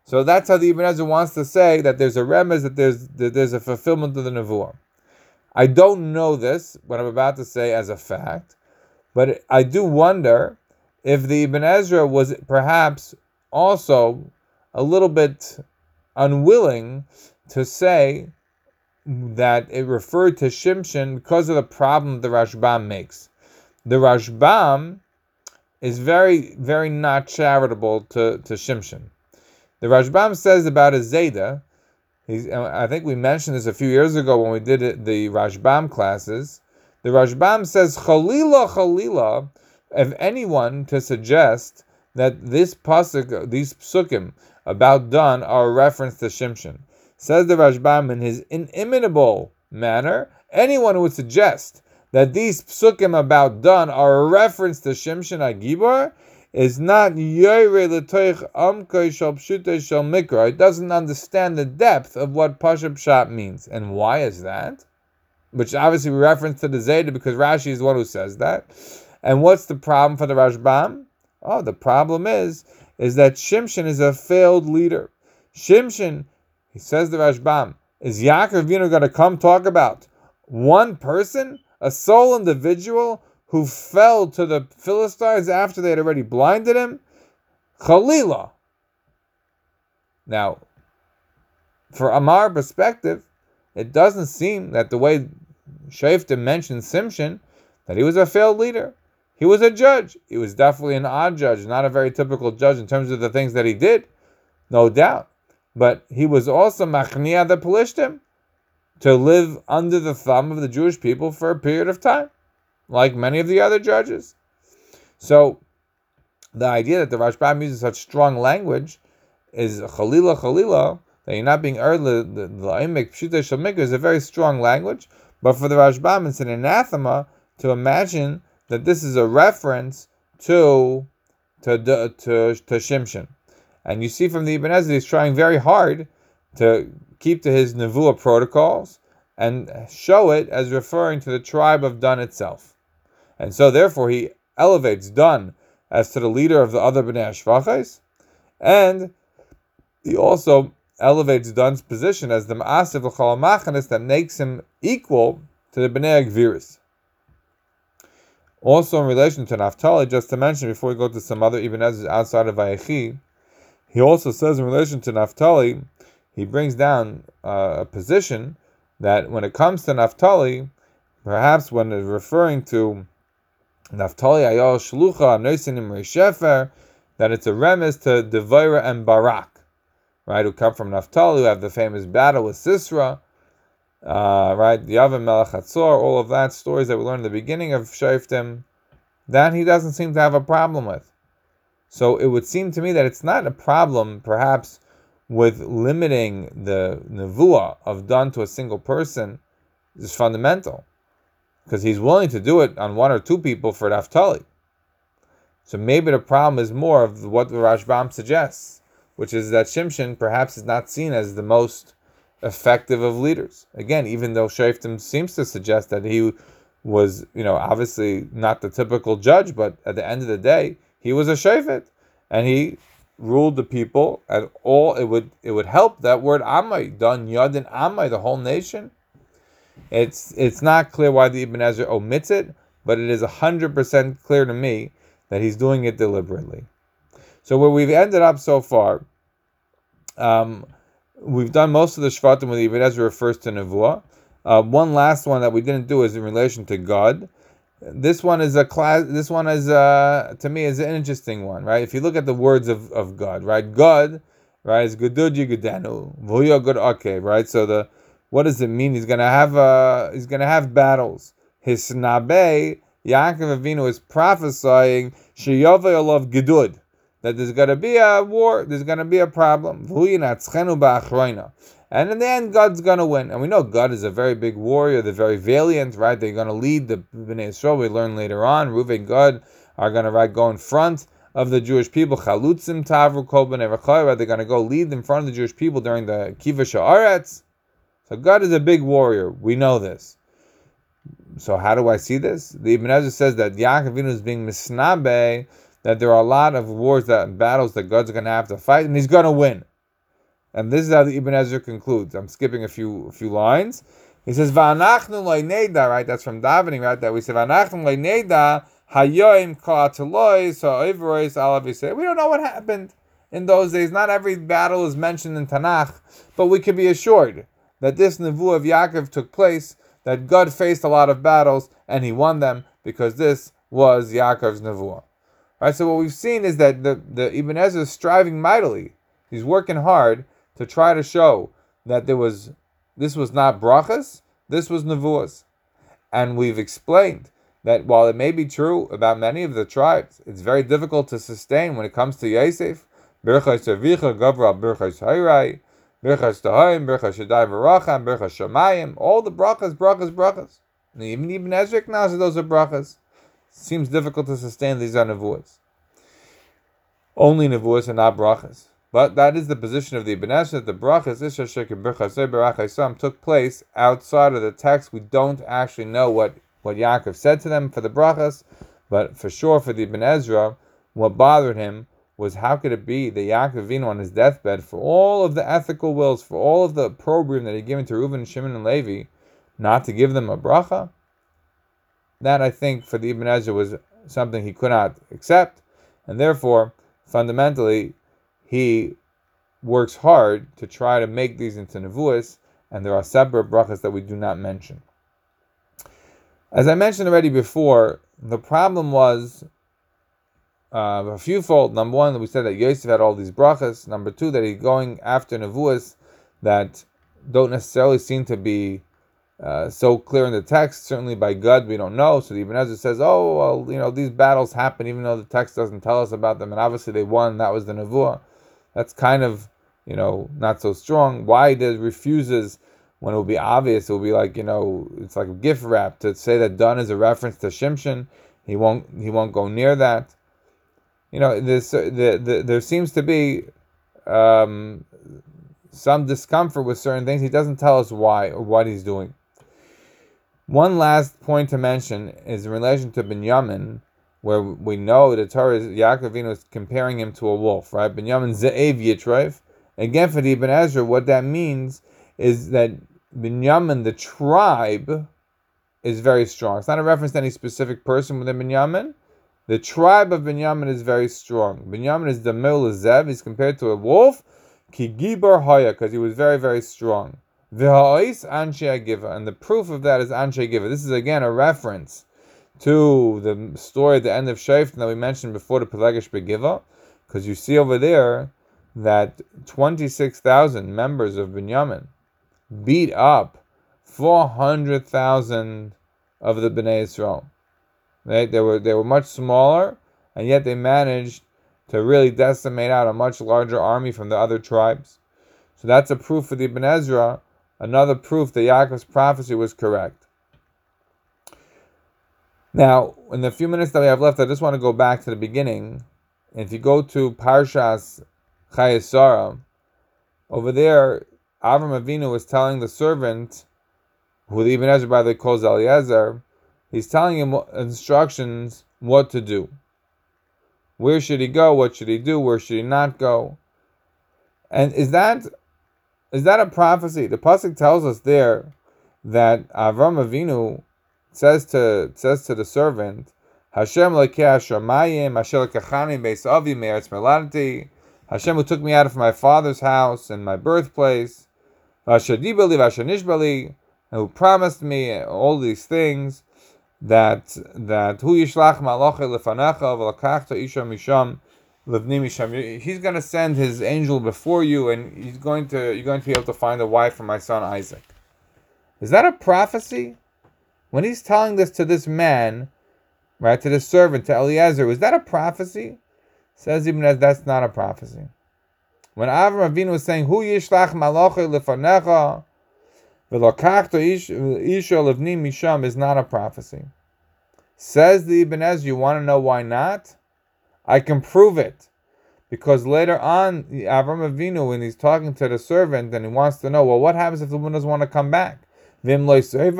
So that's how the Ibn Ezra wants to say that there's a remez, that there's that there's a fulfillment of the Nevuah. I don't know this, what I'm about to say, as a fact, but I do wonder if the Ibn Ezra was perhaps also a little bit unwilling to say that it referred to Shimshon because of the problem the Rashbam makes. The Rashbam is very, very not charitable to, to Shimshon. The Rashbam says about a Zayda He's, I think we mentioned this a few years ago when we did it, the Rashbam classes. The Rashbam says, Chalila, Chalila, if anyone to suggest that this pasuk, these psukim about Dan are a reference to Shimshon. Says the Rashbam in his inimitable manner, anyone would suggest that these psukim about Dan are a reference to Shimshon Agibor is not yoyre letoich amkoi shal pshute shal mikra. It doesn't understand the depth of what pashup shot means. And why is that? Which obviously we reference to the Zayda because Rashi is the one who says that. And what's the problem for the Rashbam? Oh, the problem is, is that Shimshon is a failed leader. Shimshon, he says the Rashbam, is Yaakov Avinu going to come talk about one person, a sole individual who fell to the Philistines after they had already blinded him? Khalila. Now, for Amar perspective, it doesn't seem that the way Shaftim mentioned Shimshon, that he was a failed leader. He was a judge. He was definitely an odd judge, not a very typical judge in terms of the things that he did, no doubt. But he was also machnia the Pelishtim, to live under the thumb of the Jewish people for a period of time, like many of the other judges. So the idea that the Rashbam uses such strong language is chalila chalila, that you're not being early, the La'imek Pshita Shamik is a very strong language, but for the Rashbam it's an anathema to imagine that this is a reference to to to, to, to Shimshon. And you see from the Ibn Ezra, he's trying very hard to keep to his Nevuah protocols and show it as referring to the tribe of Dan itself. And so therefore he elevates Dan as to the leader of the other Bnei Ashvachais, and he also elevates Dan's position as the Ma'asiv L'chol that makes him equal to the Bnei Agviris. Also in relation to Naphtali, just to mention before we go to some other Ibn Ezra outside of Vayechi, he also says in relation to Naphtali, he brings down uh, a position that when it comes to Naphtali, perhaps when referring to Naphtali Ayal Shlucha Noisin Shefer, that it's a remes to Devira and Barak, right, who come from Naphtali, who have the famous battle with Sisra, uh, right, Yavim Melech all of that, stories that we learned in the beginning of Shaftim, that he doesn't seem to have a problem with. So it would seem to me that it's not a problem, perhaps, with limiting the nevuah of Dan to a single person is fundamental, because he's willing to do it on one or two people for Naphtali. So maybe the problem is more of what the Rashbam suggests, which is that Shimshon perhaps is not seen as the most effective of leaders. Again, even though Shaftim seems to suggest that he was, you know, obviously not the typical judge, but at the end of the day, he was a Shafit, and he ruled the people, and all it would it would help that word Amai, Dan Yadin Amai, the whole nation. It's it's not clear why the Ibn Ezra omits it, but it is hundred percent clear to me that he's doing it deliberately. So where we've ended up so far, um, we've done most of the Shvatim the Ibn Ezra refers to Nevuah. Uh, one last one that we didn't do is in relation to Gad. This one is a class. This one is uh, to me is an interesting one, right? If you look at the words of, of Gad, right? Gad, right, is Guduji Gudanu, Vuya Okay, right? So the what does it mean? He's gonna have uh he's gonna have battles. His Nabe, Yaakov Avinu is prophesying Sheyavay Gedud that there's gonna be a war, there's gonna be a problem. And in the end, Gad's going to win. And we know Gad is a very big warrior, they're very valiant, right? They're going to lead the Bnei Israel. We learn later on. Reuven Gad are going to right, go in front of the Jewish people. Chalutzim Tavru Bnei They're going to go lead in front of the Jewish people during the Kiva Sha'aretz. So Gad is a big warrior. We know this. So how do I see this? The Ibn Ezra says that Yaakov is being misnabe, that there are a lot of wars, that battles that Gad's going to have to fight, and He's going to win. And this is how the Ibn Ezra concludes. I'm skipping a few a few lines. He says, "Va'anachnu lo'neda." Right, that's from davening. Right, that we say, "Va'anachnu lo'neda hayoim ka'ateloi sa'oivrois alav We don't know what happened in those days. Not every battle is mentioned in Tanakh, but we can be assured that this nevu of Yaakov took place. That Gad faced a lot of battles and He won them because this was Yaakov's nevuah. Right. So what we've seen is that the the Ibn Ezra is striving mightily. He's working hard to try to show that there was this was not brachas, this was nevuas. And we've explained that while it may be true about many of the tribes, it's very difficult to sustain when it comes to Yosef. Birchas Avicha, Gavra, Birchas Hayrai, Birchas Tahayim, Birchas Shaddai Varacham, Birchas Shamayim, all the brachas, brachas, brachas. And even Ibn Ezra acknowledges those are brachas. Seems difficult to sustain these are nevuas. Only nevuas and not brachas. But that is the position of the Ibn Ezra that the brachas Isha took place outside of the text. We don't actually know what, what Yaakov said to them for the brachas, but for sure for the Ibn Ezra, what bothered him was how could it be that Yaakov Avinu on his deathbed, for all of the ethical wills, for all of the program that he'd given to Reuben, Shimon, and Levi, not to give them a bracha? That I think for the Ibn Ezra was something he could not accept, and therefore, fundamentally, he works hard to try to make these into nevuas, and there are separate brachas that we do not mention. As I mentioned already before, the problem was uh, a few fold. Number one, we said that Yosef had all these brachas. Number two, that he's going after nevuas that don't necessarily seem to be uh, so clear in the text. Certainly by Gad, we don't know. So the Ibn Ezra says, "Oh, well, you know, these battles happen even though the text doesn't tell us about them, and obviously they won. That was the nevuah. That's kind of, you know, not so strong. Why does refuses?" When it will be obvious, it will be like you know, it's like a gift wrap to say that Dan is a reference to Shimshon. He won't he won't go near that. You know, this the, the, there seems to be um, some discomfort with certain things. He doesn't tell us why or what he's doing. One last point to mention is in relation to Binyamin, where we know the Torah is Yaakov is comparing him to a wolf, right? Binyamin Ze'ev Yitrayv. Again, for the Ibn Ezra, what that means is that Binyamin, the tribe, is very strong. It's not a reference to any specific person within Binyamin. The tribe of Binyamin is very strong. Binyamin is the Zev. He's compared to a wolf. Kigibar Haya, because he was very, very strong. V'ha'is Anshe Agiva. And the proof of that is Anshe Agiva. This is again a reference to the story at the end of Shafin that we mentioned before the Pilegesh B'Givah. Because you see over there that 26,000 members of Binyamin beat up 400,000 of the Bnei Israel. Right? They were they were much smaller, and yet they managed to really decimate out a much larger army from the other tribes. So that's a proof for the Ibn Ezra, another proof that Yaakov's prophecy was correct. Now, in the few minutes that we have left, I just want to go back to the beginning. If you go to Parshas Chayei Sarah, over there, Avram Avinu was telling the servant, who the Ibn Ezra by the way calls Eliezer, he's telling him instructions what to do. Where should he go? What should he do? Where should he not go? And is that is that a prophecy? The pasuk tells us there that Avram Avinu says to says to the servant, Hashem lekeh shamayim, Hashem lekachani beis avi me'eretz meladati, Hashem who took me out of my father's house and my birthplace, Vashadibali, Vashanishbali, who promised me all these things that that hu yishlach malacha lefanacha v'lakachta isha misham livni misham. He's going to send his angel before you, and he's going to you're going to be able to find a wife for my son Isaac. Is that a prophecy? When he's telling this to this man, right, to the servant, to Eliezer, is that a prophecy? Says Ibn Ezra that's not a prophecy. When Avram Avinu was saying, "Hu yishlach malacha lefanecha," v'lokachto isha levnim misham is not a prophecy. Says the Ibn Ezra, you want to know why not? I can prove it. Because later on, Avram Avinu, when he's talking to the servant and he wants to know, well, what happens if the woman doesn't want to come back? If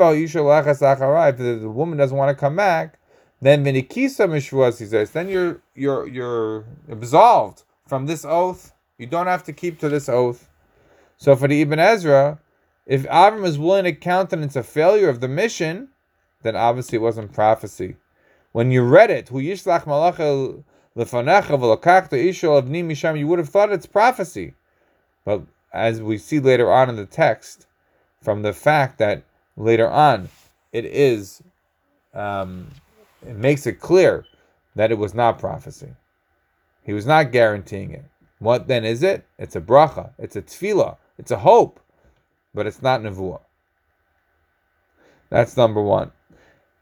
the woman doesn't want to come back, then he says, then you're you're you're absolved from this oath. You don't have to keep to this oath. So for the Ibn Ezra, if Avram is willing to countenance a failure of the mission, then obviously it wasn't prophecy. When you read it, you would have thought it's prophecy. But as we see later on in the text, from the fact that later on it is, um, it makes it clear that it was not prophecy. He was not guaranteeing it. What then is it? It's a bracha. It's a tefillah. It's a hope, but it's not nevuah. That's number one.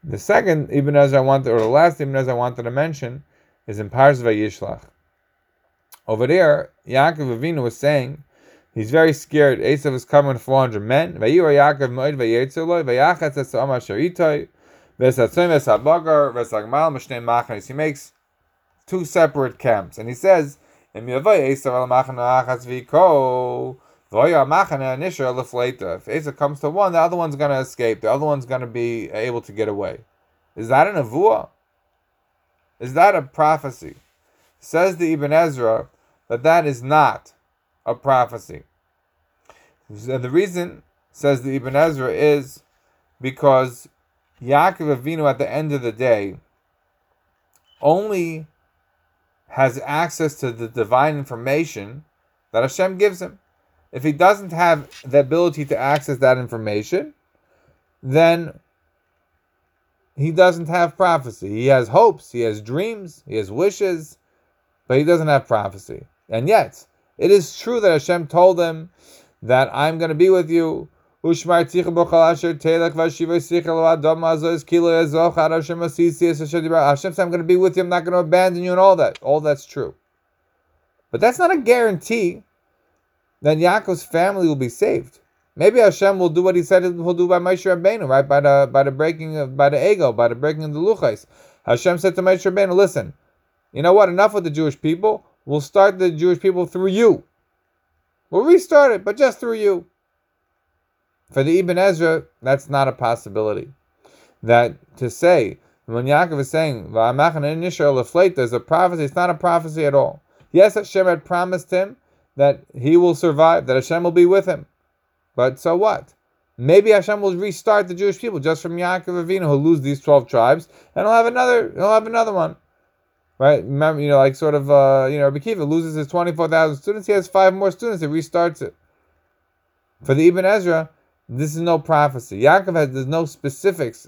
The second Ibn Ezra I wanted, or the last Ibn Ezra I wanted to mention, is in Parz Vayishlach. Over there, Yaakov Avinu was saying he's very scared. Esav is coming with 400 men. Vayira Yaakov moed vayetzoloi vayachatz es omar sharitoi v'esatzim v'esabagar v'esagmal m'shnei machanis. He makes two separate camps, and he says if Esav comes to one, the other one's going to escape. The other one's going to be able to get away. Is that an avua? Is that a prophecy? Says the Ibn Ezra that that is not a prophecy. And the reason, says the Ibn Ezra, is because Yaakov Avinu at the end of the day only has access to the divine information that Hashem gives him. if he doesn't have the ability to access that information, then he doesn't have prophecy. He has hopes, he has dreams, he has wishes, but he doesn't have prophecy. And yet, it is true that Hashem told them that I'm going to be with you. Hashem said, I'm going to be with you, I'm not going to abandon you, and all that. All that's true. But that's not a guarantee that Yaakov's family will be saved. Maybe Hashem will do what He said He'll do by Moshe Rabbeinu, right? By the by the breaking of by the Egel, by the breaking of the luchais. Hashem said to Moshe Rabbeinu, "Listen, you know what? Enough with the Jewish people. We'll start the Jewish people through you. We'll restart it, but just through you." For the Ibn Ezra, that's not a possibility. That to say when Yaakov is saying there's a prophecy, it's not a prophecy at all. Yes, Hashem had promised him that he will survive, that Hashem will be with him. But so what? Maybe Hashem will restart the Jewish people just from Yaakov Avinu, who'll lose these twelve tribes, and he'll have another. He'll have another one, right? Remember, you know, like sort of, uh, you know, Rabbi Akiva loses his twenty-four thousand students. He has five more students. He restarts it. For the Ibn Ezra, this is no prophecy. Yaakov has there's no specifics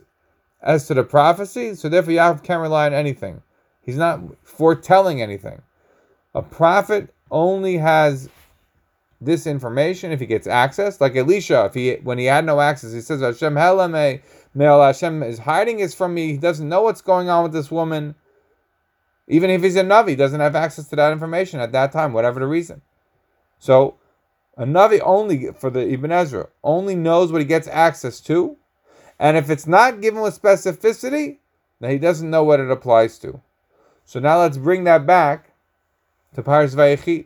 as to the prophecy, so therefore Yaakov can't rely on anything. He's not foretelling anything. A prophet only has this information if he gets access. Like Elisha, if he when he had no access, he says Hashem Helame, Hashem is hiding this from me. He doesn't know what's going on with this woman. Even if he's a Navi, he doesn't have access to that information at that time, whatever the reason. So a Navi only for the Ibn Ezra only knows what he gets access to. And if it's not given with specificity, then he doesn't know what it applies to. So now let's bring that back to Paris Vayechi.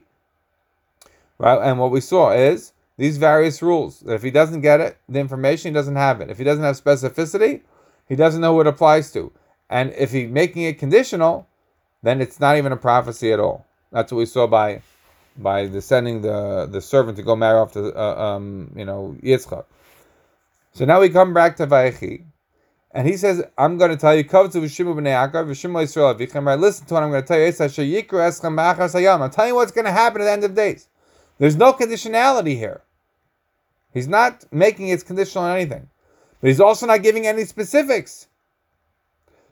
Right? And what we saw is these various rules. That if he doesn't get it, the information, he doesn't have it. If he doesn't have specificity, he doesn't know what it applies to. And if he's making it conditional, then it's not even a prophecy at all. That's what we saw by by the sending the the servant to go marry off to uh, um, you know Yitzchak. So now we come back to Vayechi, and he says, "I'm going to tell you, Listen to what I'm going to tell you. I'm telling you what's going to happen at the end of days. There's no conditionality here. He's not making it conditional on anything. But he's also not giving any specifics.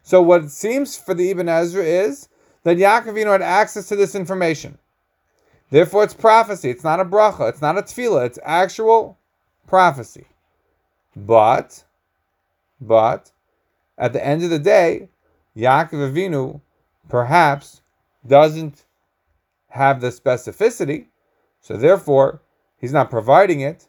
So what it seems for the Ibn Ezra is that Yaakov had access to this information. Therefore, it's prophecy. It's not a bracha. It's not a tefillah. It's actual prophecy. But, but, at the end of the day, Yaakov Avinu perhaps doesn't have the specificity so therefore, he's not providing it,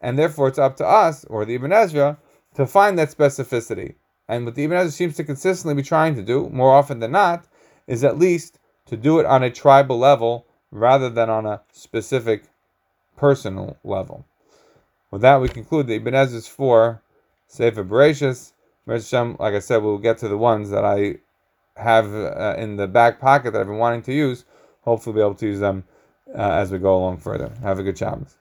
and therefore it's up to us, or the Ibn Ezra, to find that specificity. And what the Ibn Ezra seems to consistently be trying to do, more often than not, is at least to do it on a tribal level rather than on a specific personal level. With that, we conclude the Ibn Ezra's for Sefer Bereshis. Like I said, we'll get to the ones that I have uh, in the back pocket that I've been wanting to use. Hopefully, be able to use them uh, as we go along further. Have a good Shabbos.